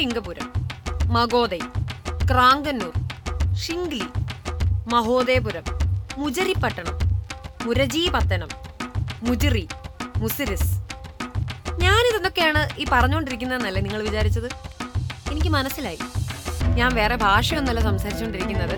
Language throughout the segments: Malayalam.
ശ്രീലിംഗപുരം മഗോദൈ ക്രാങ്കന്നൂർ ഷിംഗ്ലി മഹോദയപുരം മുജരിപ്പട്ടണം മുരജീപത്തനം മുജിറി മുസിരിസ്. ഞാനിതെന്തൊക്കെയാണ് ഈ പറഞ്ഞുകൊണ്ടിരിക്കുന്നതെന്നല്ലേ നിങ്ങൾ വിചാരിച്ചത്? എനിക്ക് മനസ്സിലായി. ഞാൻ വേറെ ഭാഷയൊന്നല്ല സംസാരിച്ചുകൊണ്ടിരിക്കുന്നത്.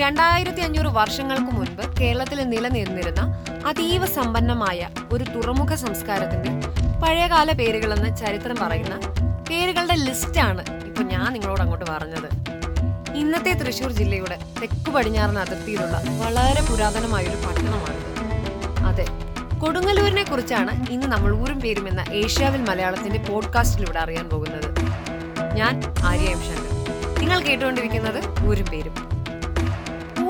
രണ്ടായിരത്തി അഞ്ഞൂറ് വർഷങ്ങൾക്ക് മുൻപ് കേരളത്തിൽ നിലനിന്നിരുന്ന അതീവ സമ്പന്നമായ ഒരു തുറമുഖ സംസ്കാരത്തിന്റെ പഴയകാല പേരുകളെന്ന് ചരിത്രം പറയുന്ന പേരുകളുടെ ലിസ്റ്റാണ് ഇപ്പൊ ഞാൻ നിങ്ങളോട് അങ്ങോട്ട് പറഞ്ഞത്. ഇന്നത്തെ തൃശൂർ ജില്ലയുടെ തെക്കു പടിഞ്ഞാറൻ അതിർത്തിയിലുള്ള വളരെ പുരാതനമായൊരു പട്ടണമാണ് അതെ കൊടുങ്ങല്ലൂരിനെ കുറിച്ചാണ് ഇന്ന് നമ്മൾ ഊരും പേരും എന്ന ഏഷ്യാവിൽ മലയാളത്തിന്റെ പോഡ്കാസ്റ്റിലൂടെ അറിയാൻ പോകുന്നത്. ഞാൻ ആര്യ ശങ്കർ. നിങ്ങൾ കേട്ടുകൊണ്ടിരിക്കുന്നത് ഊരും പേരും.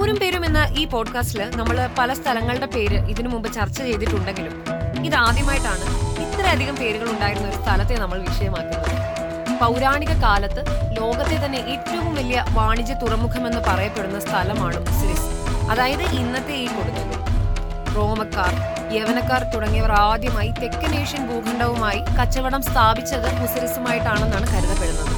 ഊരും പേരും എന്ന ഈ പോഡ്കാസ്റ്റിൽ നമ്മൾ പല സ്ഥലങ്ങളുടെ പേര് ഇതിനു മുമ്പ് ചർച്ച ചെയ്തിട്ടുണ്ടെങ്കിലും ഇത് ഇത്രയധികം പേരുകൾ ഉണ്ടായിരുന്ന ഒരു സ്ഥലത്തെ നമ്മൾ വിഷയമാക്കുന്നത്. പൗരാണിക കാലത്ത് ലോകത്തെ തന്നെ ഏറ്റവും വലിയ വാണിജ്യ തുറമുഖമെന്ന് പറയപ്പെടുന്ന സ്ഥലമാണ് സിരിസ് അതായത് ഇന്നത്തെ ഈ കൊടുങ്ങല്ലൂർ റോമക്കാർ യവനക്കാർ തുടങ്ങിയവർ ആദ്യമായി തെക്കൻ ഏഷ്യൻ ഭൂഖണ്ഡവുമായി കച്ചവടം സ്ഥാപിച്ചത് മുസിരിസുമായിട്ടാണെന്നാണ് കരുതപ്പെടുന്നത്.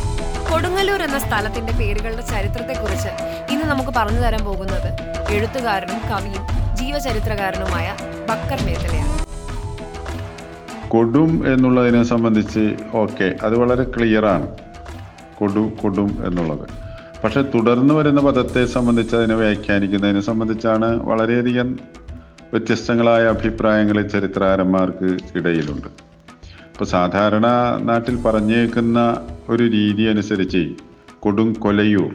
കൊടുങ്ങല്ലൂർ എന്ന സ്ഥലത്തിന്റെ പേരുകളുടെ ചരിത്രത്തെക്കുറിച്ച് ഇന്ന് നമുക്ക് പറഞ്ഞു തരാൻ പോകുന്നത് എഴുത്തുകാരനും കവിയും ജീവചരിത്രകാരനുമായ ബക്കർ മേത്തലയാണ്. കൊടും എന്നുള്ളതിനെ സംബന്ധിച്ച് ഓക്കെ അത് വളരെ ക്ലിയറാണ് കൊടു കൊടും എന്നുള്ളത്. പക്ഷെ തുടർന്ന് വരുന്ന പദത്തെ സംബന്ധിച്ച് അതിനെ വ്യാഖ്യാനിക്കുന്നതിനെ സംബന്ധിച്ചാണ് വളരെയധികം വ്യത്യസ്തങ്ങളായ അഭിപ്രായങ്ങൾ ചരിത്രകാരന്മാർക്ക് ഇടയിലുണ്ട്. ഇപ്പോൾ സാധാരണ നാട്ടിൽ പറഞ്ഞേക്കുന്ന ഒരു രീതി അനുസരിച്ച് കൊടും കൊലയൂർ.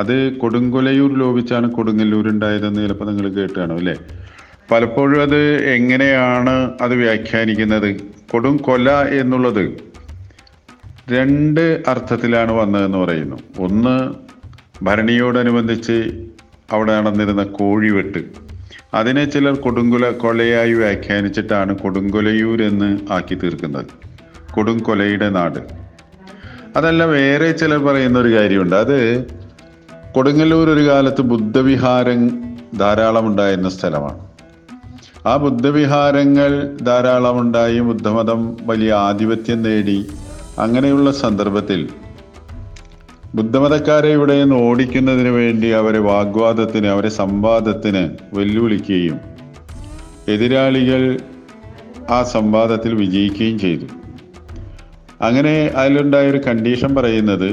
അത് കൊടുങ്കൊലയൂർ ലോപിച്ചാണ് കൊടുങ്ങല്ലൂർ ഉണ്ടായതെന്ന് ചിലപ്പോൾ നിങ്ങൾ കേട്ട് അല്ലേ? പലപ്പോഴും അത് എങ്ങനെയാണ് അത് വ്യാഖ്യാനിക്കുന്നത്? കൊടും കൊല എന്നുള്ളത് രണ്ട് അർത്ഥത്തിലാണ് വന്നതെന്ന് പറയുന്നു. ഒന്ന് ഭരണിയോടനുബന്ധിച്ച് അവിടെ നടന്നിരുന്ന കോഴിവെട്ട്. അതിനെ ചിലർ കൊടുങ്കുല കൊലയായി വ്യാഖ്യാനിച്ചിട്ടാണ് കൊടുങ്കൊലയൂർ എന്ന് ആക്കി തീർക്കുന്നത്. കൊടുങ്കൊലയുടെ നാട്. അതല്ല വേറെ ചിലർ പറയുന്ന ഒരു കാര്യമുണ്ട്. അത് കൊടുങ്ങല്ലൂർ ഒരു കാലത്ത് ബുദ്ധവിഹാരം ധാരാളം ഉണ്ടായിരുന്ന സ്ഥലമാണ്. ആ ബുദ്ധവിഹാരങ്ങൾ ധാരാളമുണ്ടായി ബുദ്ധമതം വലിയ ആധിപത്യം നേടി. അങ്ങനെയുള്ള സന്ദർഭത്തിൽ ബുദ്ധമതക്കാരെ ഇവിടെ നിന്ന് ഓടിക്കുന്നതിന് വേണ്ടി അവരെ വാഗ്വാദത്തിന് അവരെ സംവാദത്തിന് വെല്ലുവിളിക്കുകയും എതിരാളികൾ ആ സംവാദത്തിൽ വിജയിക്കുകയും ചെയ്തു. അങ്ങനെ അതിലുണ്ടായ ഒരു കണ്ടീഷൻ പറയുന്നത്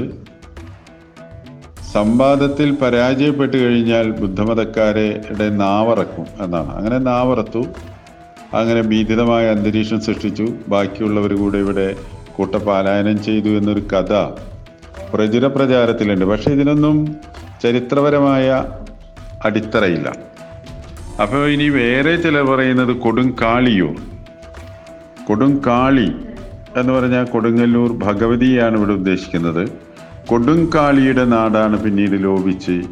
സംവാദത്തിൽ പരാജയപ്പെട്ടു കഴിഞ്ഞാൽ ബുദ്ധമതക്കാരെ നാവറക്കും എന്നാണ്. അങ്ങനെ നാവറത്തു. അങ്ങനെ ഭീതിതമായ അന്തരീക്ഷം സൃഷ്ടിച്ചു. ബാക്കിയുള്ളവർ കൂടെ ഇവിടെ കൂട്ടപാലായനം ചെയ്തു എന്നൊരു കഥ പ്രചുര പ്രചാരത്തിലുണ്ട് പക്ഷേ ഇതിനൊന്നും ചരിത്രപരമായ അടിത്തറയില്ല. അപ്പോൾ ഇനി വേറെ ചില പറയുന്നത് കൊടുങ്കാളിയൂർ കൊടുങ്കാളി എന്ന് പറഞ്ഞാൽ കൊടുങ്ങല്ലൂർ ഭഗവതിയാണ് ഇവിടെ ഉദ്ദേശിക്കുന്നത്. കൊടുങ്കാളിയുടെ നാടാണ് പിന്നീട് ലോപിച്ച്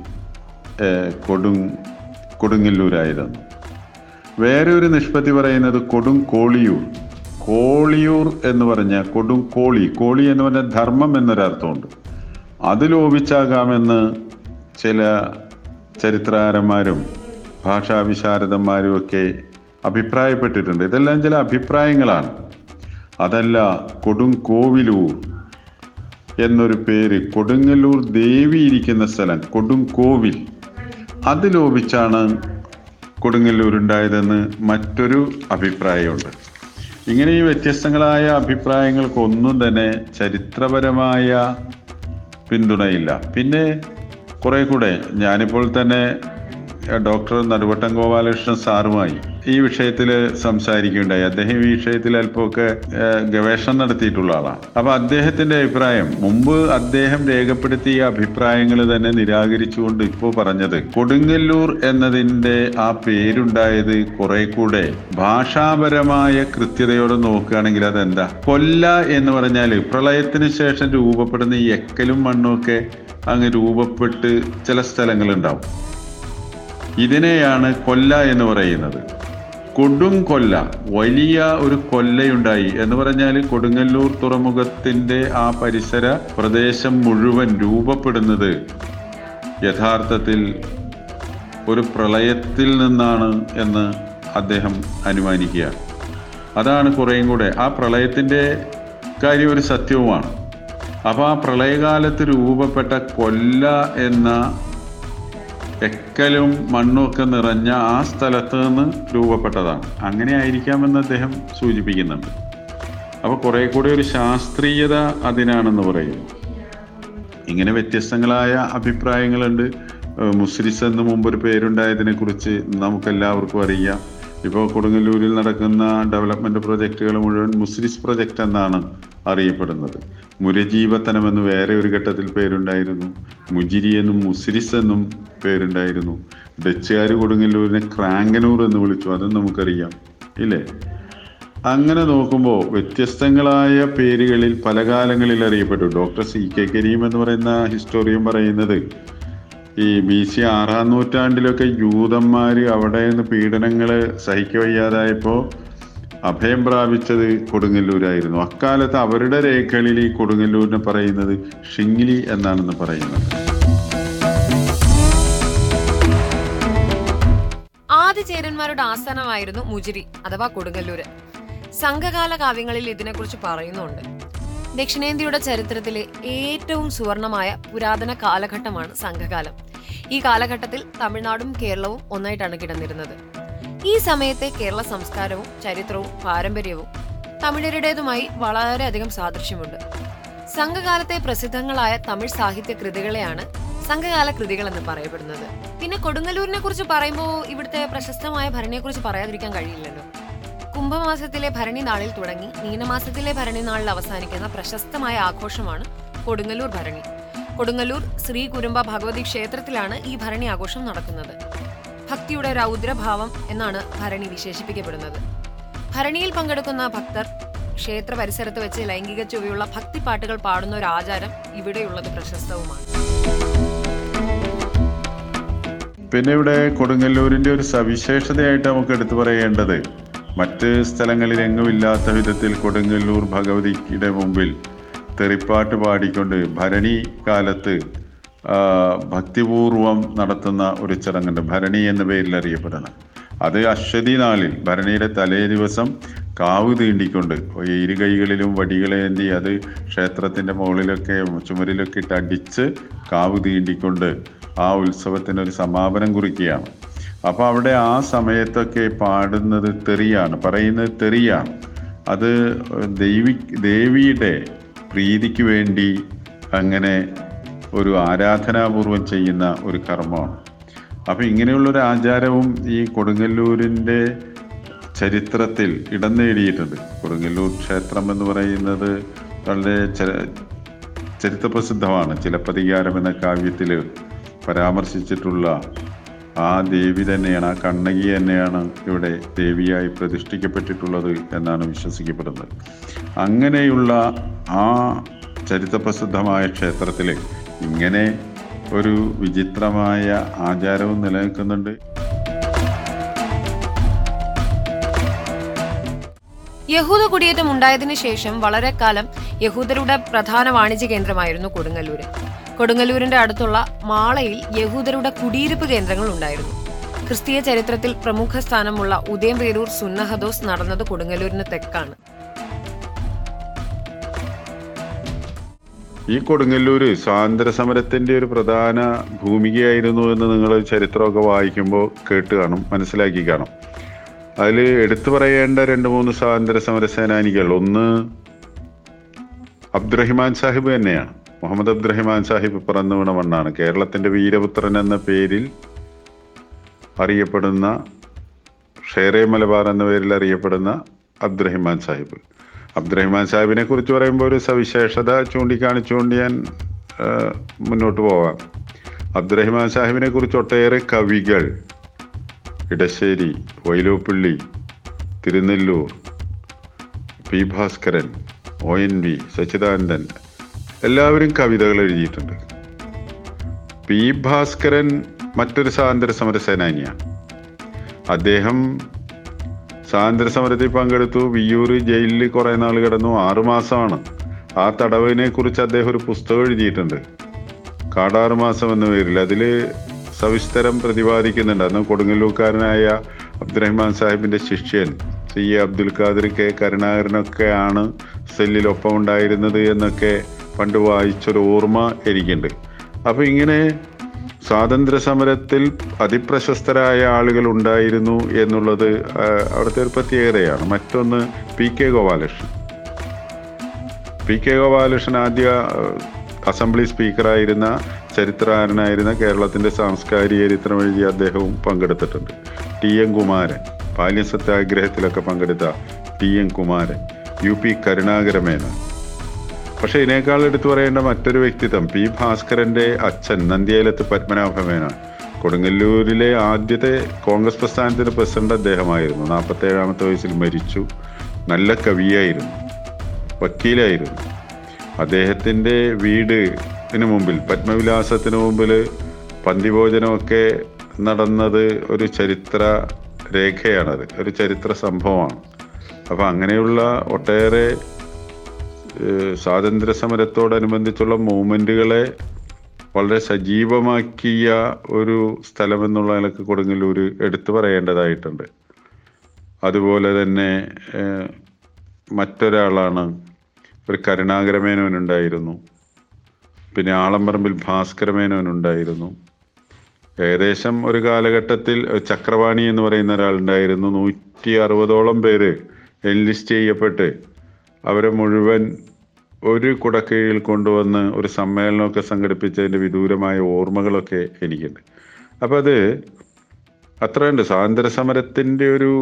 കൊടും കൊടുങ്ങല്ലൂരായതെന്ന്. വേറെ ഒരു നിഷ്പത്തി പറയുന്നത് കൊടും കോളിയൂർ. കോളിയൂർ എന്ന് പറഞ്ഞ കൊടും കോളി. കോളി എന്ന് പറഞ്ഞ ധർമ്മം എന്നൊരർത്ഥമുണ്ട്. അത് ലോപിച്ചാകാമെന്ന് ചില ചരിത്രകാരന്മാരും ഭാഷാവിശാരദന്മാരും ഒക്കെ അഭിപ്രായപ്പെട്ടിട്ടുണ്ട്. ഇതെല്ലാം ചില അഭിപ്രായങ്ങളാണ്. അതല്ല കൊടും കോവിലൂർ. എന്നൊരു പേര്. കൊടുങ്ങല്ലൂർ ദേവി ഇരിക്കുന്ന സ്ഥലം കൊടും കോവിൽ. അത് ലോപിച്ചാണ് കൊടുങ്ങല്ലൂർ ഉണ്ടായതെന്ന് മറ്റൊരു അഭിപ്രായമുണ്ട്. ഇങ്ങനെ ഈ വ്യത്യസ്തങ്ങളായ അഭിപ്രായങ്ങൾക്കൊന്നും തന്നെ ചരിത്രപരമായ പിന്തുണയില്ല. പിന്നെ കുറെ കൂടെ ഞാനിപ്പോൾ തന്നെ ഡോക്ടർ നടുവട്ടം ഗോപാലകൃഷ്ണൻ സാറുമായി ഈ വിഷയത്തിൽ സംസാരിക്കുകയുണ്ടായി. അദ്ദേഹം ഈ വിഷയത്തിൽ അല്പമൊക്കെ ഗവേഷണം നടത്തിയിട്ടുള്ള ആളാണ്. അപ്പൊ അദ്ദേഹത്തിന്റെ അഭിപ്രായം മുമ്പ് അദ്ദേഹം രേഖപ്പെടുത്തിയ അഭിപ്രായങ്ങൾ തന്നെ നിരാകരിച്ചുകൊണ്ട് ഇപ്പോൾ പറഞ്ഞത് കൊടുങ്ങല്ലൂർ എന്നതിന്റെ ആ പേരുണ്ടായത് കുറെ കൂടെ ഭാഷാപരമായ കൃത്യതയോടെ നോക്കുകയാണെങ്കിൽ അതെന്താ? കൊല്ല എന്ന് പറഞ്ഞാൽ പ്രളയത്തിന് ശേഷം രൂപപ്പെടുന്ന ഈ എക്കലും മണ്ണും ഒക്കെ അങ്ങ് രൂപപ്പെട്ട് ചില സ്ഥലങ്ങളുണ്ടാവും. ഇതിനെയാണ് കൊല്ല എന്ന് പറയുന്നത്. കൊടും കൊല്ല വലിയ ഒരു കൊല്ലയുണ്ടായി. എന്ന് പറഞ്ഞാൽ കൊടുങ്ങല്ലൂർ തുറമുഖത്തിന്റെ ആ പരിസര പ്രദേശം മുഴുവൻ രൂപപ്പെടുന്നത് യഥാർത്ഥത്തിൽ ഒരു പ്രളയത്തിൽ നിന്നാണ് എന്ന് അദ്ദേഹം അനുമാനിക്കുക അതാണ് കുറേയും കൂടെ. ആ പ്രളയത്തിന്റെ കാര്യം ഒരു സത്യവുമാണ്. അപ്പോൾ ആ പ്രളയകാലത്ത് രൂപപ്പെട്ട കൊല്ല എന്ന എക്കലും മണ്ണും ഒക്കെ നിറഞ്ഞ ആ സ്ഥലത്ത് നിന്ന് രൂപപ്പെട്ടതാണ്. അങ്ങനെ ആയിരിക്കാമെന്ന് അദ്ദേഹം സൂചിപ്പിക്കുന്നുണ്ട്. അപ്പോൾ കുറേ കൂടി ഒരു ശാസ്ത്രീയത അതിനാണെന്ന് പറയുന്നു ഇങ്ങനെ വ്യത്യസ്തങ്ങളായ അഭിപ്രായങ്ങളുണ്ട്. മുസ്ലിസ് എന്ന് മുമ്പ് ഒരു പേരുണ്ടായതിനെ കുറിച്ച് നമുക്കെല്ലാവർക്കും അറിയാം. ഇപ്പോൾ കൊടുങ്ങല്ലൂരിൽ നടക്കുന്ന ഡെവലപ്മെന്റ് പ്രൊജക്റ്റുകൾ മുഴുവൻ മുസ്ലിസ് പ്രൊജക്റ്റ് എന്നാണ് അറിയപ്പെടുന്നത്. മുരജീവത്തനം എന്ന് വേറെ ഒരു ഘട്ടത്തിൽ പേരുണ്ടായിരുന്നു. മുജിരി എന്നും മുസ്ലിസ് എന്നും പേരുണ്ടായിരുന്നു. ഡച്ചുകാർ കൊടുങ്ങല്ലൂരിനെ ക്രാങ്കനൂർ എന്ന് വിളിച്ചു. അതും നമുക്കറിയാം. ഇല്ലേ? അങ്ങനെ നോക്കുമ്പോൾ വ്യത്യസ്തങ്ങളായ പേരുകളിൽ പല കാലങ്ങളിൽ അറിയപ്പെട്ടു. ഡോക്ടർ സി കെ കരീം എന്ന് പറയുന്ന ഹിസ്റ്റോറിയും പറയുന്നത് ഈ ബി സി ആറാം നൂറ്റാണ്ടിലൊക്കെ ജൂതന്മാർ അവിടെ നിന്ന് പീഡനങ്ങൾ സഹിക്കവയ്യാതായപ്പോൾ അഭയം പ്രാപിച്ചത് കൊടുങ്ങല്ലൂരായിരുന്നു. അക്കാലത്ത് അവരുടെ രേഖകളിൽ ഈ കൊടുങ്ങല്ലൂരിനെ പറയുന്നത് ഷിംഗ്ലി എന്നാണെന്ന് പറയുന്നത്. ആദിചേരന്മാരുടെ ആസ്ഥാനമായിരുന്നു മുജിരി അഥവാ കൊടുങ്ങല്ലൂര്. സംഘകാല കാവ്യങ്ങളിൽ ഇതിനെക്കുറിച്ച് പറയുന്നുണ്ട്. ദക്ഷിണേന്ത്യയുടെ ചരിത്രത്തിലെ ഏറ്റവും സുവർണമായ പുരാതന കാലഘട്ടമാണ് സംഘകാലം. ഈ കാലഘട്ടത്തിൽ തമിഴ്നാടും കേരളവും ഒന്നായിട്ടാണ് കിടന്നിരുന്നത്. ഈ സമയത്തെ കേരള സംസ്കാരവും ചരിത്രവും പാരമ്പര്യവും തമിഴരുടേതുമായി വളരെയധികം സാദൃശ്യമുണ്ട്. സംഘകാലത്തെ പ്രസിദ്ധങ്ങളായ തമിഴ് സാഹിത്യ കൃതികളെയാണ് സംഘകാല കൃതികൾ എന്ന് പറയപ്പെടുന്നത്. പിന്നെ കൊടുങ്ങല്ലൂരിനെ കുറിച്ച് പറയുമ്പോൾ ഇവിടുത്തെ പ്രശസ്തമായ ഭരണിയെക്കുറിച്ച് പറയാതിരിക്കാൻ കഴിയില്ലല്ലോ. കുംഭമാസത്തിലെ ഭരണി നാളിൽ തുടങ്ങി മീനമാസത്തിലെ ഭരണി നാളിൽ അവസാനിക്കുന്ന പ്രശസ്തമായ ആഘോഷമാണ് കൊടുങ്ങല്ലൂർ ഭരണി. കൊടുങ്ങല്ലൂർ ശ്രീ കുരുമ്പ ഭഗവതി ക്ഷേത്രത്തിലാണ് ഈ ഭരണി ആഘോഷം നടക്കുന്നത്. ഭക്തിയുടെ രൗദ്രഭാവം എന്നാണ് ഭരണി വിശേഷിപ്പിക്കപ്പെടുന്നത്. ഭരണിയിൽ പങ്കെടുക്കുന്ന ഭക്തർ ക്ഷേത്ര പരിസരത്ത് വെച്ച് ലൈംഗിക ചുവയുള്ള ഭക്തിപ്പാട്ടുകൾ പാടുന്ന ഒരു ആചാരം ഇവിടെയുള്ളത് പ്രശസ്തവുമാണ്. പിന്നെ ഇവിടെ കൊടുങ്ങല്ലൂരിന്റെ ഒരു സവിശേഷതയായിട്ട് നമുക്ക് എടുത്തു പറയേണ്ടത് മറ്റ് സ്ഥലങ്ങളിൽ എങ്ങുമില്ലാത്ത വിധത്തിൽ കൊടുങ്ങല്ലൂർ ഭഗവതിയുടെ മുമ്പിൽ തെറിപ്പാട്ട് പാടിക്കൊണ്ട് ഭരണി കാലത്ത് ഭക്തിപൂർവം നടത്തുന്ന ഒരു ചടങ്ങുണ്ട്. ഭരണി എന്ന പേരിൽ അറിയപ്പെടുന്നത്. അത് അശ്വതി നാളിൽ ഭരണിയുടെ തലേ ദിവസം കാവ് തീണ്ടിക്കൊണ്ട് ഇരുകൈകളിലും ഇരു കൈകളിലും വടികളേന്തി അത് ക്ഷേത്രത്തിന്റെ മുകളിലൊക്കെ ചുമരിലൊക്കെ ഇട്ട് അടിച്ച് കാവ് തീണ്ടിക്കൊണ്ട് ആ ഉത്സവത്തിന് ഒരു സമാപനം കുറിക്കുകയാണ്. അപ്പോൾ അവിടെ ആ സമയത്തൊക്കെ പാടുന്നത് തെറിയാണ് പറയുന്നത് തെറിയാണ്. അത് ദൈവി ദേവിയുടെ പ്രീതിക്ക് വേണ്ടി അങ്ങനെ ഒരു ആരാധനാപൂർവം ചെയ്യുന്ന ഒരു കർമ്മമാണ്. അപ്പം ഇങ്ങനെയുള്ളൊരു ആചാരവും ഈ കൊടുങ്ങല്ലൂരിന്റെ ചരിത്രത്തിൽ ഇടം നേടിയിട്ടുണ്ട്. കൊടുങ്ങല്ലൂർ ക്ഷേത്രം എന്ന് പറയുന്നത് വളരെ ചരിത്രപ്രസിദ്ധമാണ്. ചിലപ്പതികാരം എന്ന കാവ്യത്തിൽ പരാമർശിച്ചിട്ടുള്ള ആ ദേവി തന്നെയാണ് ആ കണ്ണകി തന്നെയാണ് ഇവിടെ ദേവിയായി പ്രതിഷ്ഠിക്കപ്പെട്ടിട്ടുള്ളത് എന്നാണ് വിശ്വസിക്കപ്പെടുന്നത്. അങ്ങനെയുള്ള ആ ചരിത്രപ്രസിദ്ധമായ ക്ഷേത്രത്തിൽ ഇങ്ങനെ ഒരു വിചിത്രമായ ആചാരവും നിലനിൽക്കുന്നുണ്ട്. യഹൂദ കുടിയേറ്റം ഉണ്ടായതിനു ശേഷം വളരെ കാലം യഹൂദരുടെ പ്രധാന വാണിജ്യ കേന്ദ്രമായിരുന്നു കൊടുങ്ങല്ലൂര്. കൊടുങ്ങല്ലൂരിന്റെ അടുത്തുള്ള മാളയിൽ യഹൂദരുടെ കുടിയിരുപ്പ് കേന്ദ്രങ്ങൾ ഉണ്ടായിരുന്നു. ക്രിസ്തീയ ചരിത്രത്തിൽ പ്രമുഖ സ്ഥാനമുള്ള ഉദയംപേരൂർ സുന്നഹദോസ് നടന്നത് കൊടുങ്ങല്ലൂരിന് തെക്കാണ്. ഈ കൊടുങ്ങല്ലൂര് സ്വാതന്ത്ര്യ സമരത്തിന്റെ ഒരു പ്രധാന ഭൂമികയായിരുന്നു എന്ന് നിങ്ങൾ ചരിത്രമൊക്കെ വായിക്കുമ്പോൾ കേട്ട് കാണും മനസ്സിലാക്കി കാണും. അതിൽ എടുത്തു പറയേണ്ട രണ്ട് മൂന്ന് സ്വാതന്ത്ര്യ സമര സേനാനികൾ ഒന്ന് അബ്ദുറഹിമാൻ സാഹിബ് തന്നെയാണ്. മുഹമ്മദ് അബ്ദുറഹിമാൻ സാഹിബ് പിറന്നു വീണ മണ്ണാണ് കേരളത്തിന്റെ വീരപുത്രൻ എന്ന പേരിൽ അറിയപ്പെടുന്ന ഷേറെ മലബാർ എന്ന പേരിൽ അറിയപ്പെടുന്ന അബ്ദുറഹിമാൻ സാഹിബ്. അബ്ദുറഹിമാൻ സാഹിബിനെ കുറിച്ച് പറയുമ്പോൾ ഒരു സവിശേഷത ചൂണ്ടിക്കാണിച്ചുകൊണ്ട് ഞാൻ മുന്നോട്ട് പോവാം. അബ്ദുറഹിമാൻ സാഹിബിനെ കുറിച്ച് ഒട്ടേറെ കവികൾ Edasseri Vyloppilli Thirunelloor P Bhaskaran O N V Sachidanandan എല്ലാവരും കവിതകൾ എഴുതിയിട്ടുണ്ട്. പി. ഭാസ്കരൻ മറ്റൊരു സ്വാതന്ത്ര്യ സമര സേനാനിയാണ്. അദ്ദേഹം സ്വാതന്ത്ര്യ സമരത്തിൽ പങ്കെടുത്തു. വിയ്യൂർ ജയിലിൽ കുറെ നാൾ കിടന്നു. ആറുമാസമാണ് ആ തടവിനെ കുറിച്ച് അദ്ദേഹം ഒരു പുസ്തകം എഴുതിയിട്ടുണ്ട്. കാടാറുമാസം എന്ന പേരിൽ. അതിൽ സവിസ്തരം പ്രതിപാദിക്കുന്നുണ്ട്. അന്ന് കൊടുങ്ങല്ലൂക്കാരനായ അബ്ദുറഹ്മാൻ സാഹിബിന്റെ ശിഷ്യൻ C. A. Abdul Khadir K. കരുണാകരനൊക്കെയാണ് സെല്ലിൽ ഉണ്ടായിരുന്നത് എന്നൊക്കെ പണ്ട് വായിച്ചൊരു ഓർമ്മ എനിക്കുണ്ട്. അപ്പോൾ ഇങ്ങനെ സ്വാതന്ത്ര്യ സമരത്തിൽ അതിപ്രശസ്തരായ ആളുകൾ ഉണ്ടായിരുന്നു എന്നുള്ളത് അവിടുത്തെ ഒരു പ്രത്യേകതയാണ്. മറ്റൊന്ന് P K Gopalakrishnan. P K Gopalakrishnan ആദ്യ അസംബ്ലി സ്പീക്കറായിരുന്ന ചരിത്രകാരനായിരുന്ന കേരളത്തിന്റെ സാംസ്കാരിക ചരിത്രം എഴുതിയ അദ്ദേഹവും പങ്കെടുത്തിട്ടുണ്ട്. ടി എൻ കുമാരൻ ബാല്യ സത്യാഗ്രഹത്തിലൊക്കെ പങ്കെടുത്ത T N Kumaran U P Karunakara Menon പക്ഷെ ഇതിനേക്കാൾ എടുത്തു പറയേണ്ട മറ്റൊരു വ്യക്തിത്വം പി ഭാസ്കരന്റെ അച്ഛൻ നന്ദിയേലത്ത് പത്മനാഭമേനാണ് കൊടുങ്ങല്ലൂരിലെ ആദ്യത്തെ കോൺഗ്രസ് പ്രസ്ഥാനത്തിന്റെ പ്രസിഡന്റ് അദ്ദേഹമായിരുന്നു. നാൽപ്പത്തി ഏഴാമത്തെ വയസ്സിൽ മരിച്ചു. നല്ല കവിയായിരുന്നു. വക്കീലായിരുന്നു. അദ്ദേഹത്തിന്റെ വീടിന് മുമ്പിൽ പത്മവിലാസത്തിന് മുമ്പിൽ പന്തിഭോജനമൊക്കെ നടന്നത് ഒരു ചരിത്ര രേഖയാണത്. ഒരു ചരിത്ര സംഭവമാണ്. അപ്പം അങ്ങനെയുള്ള ഒട്ടേറെ സ്വാതന്ത്ര്യ സമരത്തോടനുബന്ധിച്ചുള്ള മൂവ്മെന്റുകളെ വളരെ സജീവമാക്കിയ ഒരു സ്ഥലമെന്നുള്ള നിലയ്ക്ക് കൊടുങ്ങല്ലൂർ എടുത്തു പറയേണ്ടതായിട്ടുണ്ട്. അതുപോലെ തന്നെ മറ്റൊരാളാണ് ഒരു കരുണാകരമേനോനുണ്ടായിരുന്നു. പിന്നെ ആളംപറമ്പിൽ ഭാസ്കരമേനോൻ ഉണ്ടായിരുന്നു ഏകദേശം ഒരു കാലഘട്ടത്തിൽ ചക്രവാണി എന്ന് പറയുന്ന ഒരാളുണ്ടായിരുന്നു. നൂറ്റി അറുപതോളം പേര് എൻലിസ്റ്റ് ചെയ്യപ്പെട്ട് അവരെ മുഴുവൻ ഒരു കുടക്കീഴിൽ കൊണ്ടുവന്ന് ഒരു സമ്മേളനമൊക്കെ സംഘടിപ്പിച്ചതിന്റെ വിദൂരമായ ഓർമ്മകളൊക്കെ എനിക്കുണ്ട്. അപ്പം അത് അത്രയുണ്ട്. സ്വാതന്ത്ര്യ സമരത്തിന്റെ ഒരു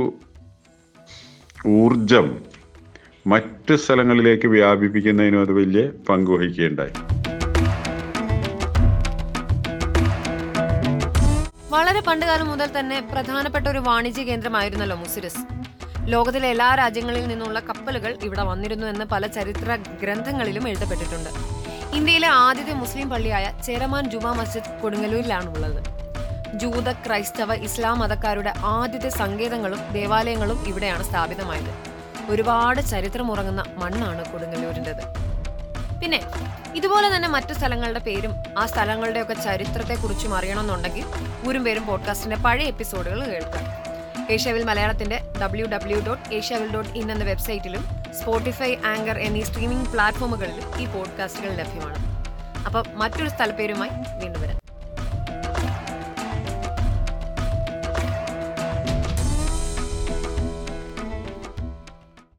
ഊർജം മറ്റ് സ്ഥലങ്ങളിലേക്ക് വ്യാപിപ്പിക്കുന്നതിനും അത് വലിയ പങ്കുവഹിക്കുകയുണ്ടായി വളരെ പണ്ടുകാലം മുതൽ തന്നെ പ്രധാനപ്പെട്ട ഒരു വാണിജ്യ കേന്ദ്രമായിരുന്നല്ലോ മുസിരിസ്. ലോകത്തിലെ എല്ലാ രാജ്യങ്ങളിൽ നിന്നുള്ള കപ്പലുകൾ ഇവിടെ വന്നിരുന്നു എന്ന് പല ചരിത്ര ഗ്രന്ഥങ്ങളിലും എഴുതപ്പെട്ടിട്ടുണ്ട്. ഇന്ത്യയിലെ ആദ്യത്തെ മുസ്ലിം പള്ളിയായ ചേരമാൻ ജുമാ മസ്ജിദ് കൊടുങ്ങല്ലൂരിലാണ് ഉള്ളത് ജൂത ക്രൈസ്തവ ഇസ്ലാം മതക്കാരുടെ ആദ്യത്തെ സങ്കേതങ്ങളും ദേവാലയങ്ങളും ഇവിടെയാണ് സ്ഥാപിതമായത്. ഒരുപാട് ചരിത്രമുറങ്ങുന്ന മണ്ണാണ് കൊടുങ്ങല്ലൂരിന്റെത്. പിന്നെ ഇതുപോലെ തന്നെ മറ്റു സ്ഥലങ്ങളുടെ പേരും ആ സ്ഥലങ്ങളുടെയൊക്കെ ചരിത്രത്തെക്കുറിച്ചും അറിയണമെന്നുണ്ടെങ്കിൽ ഊരും പേരും പോഡ്കാസ്റ്റിന്റെ പഴയ എപ്പിസോഡുകൾ കേൾക്കാം. ഏഷ്യാവിൽ മലയാളത്തിന്റെ W W dot Asiaville dot in എന്ന വെബ്സൈറ്റിലും സ്പോട്ടിഫൈ ആങ്കർ എന്നീ സ്ട്രീമിംഗ് പ്ലാറ്റ്ഫോമുകളിലും ഈ പോഡ്കാസ്റ്റുകൾ ലഭ്യമാണ്. അപ്പം മറ്റൊരു സ്ഥലപ്പേരുമായി വീണ്ടും വരാം.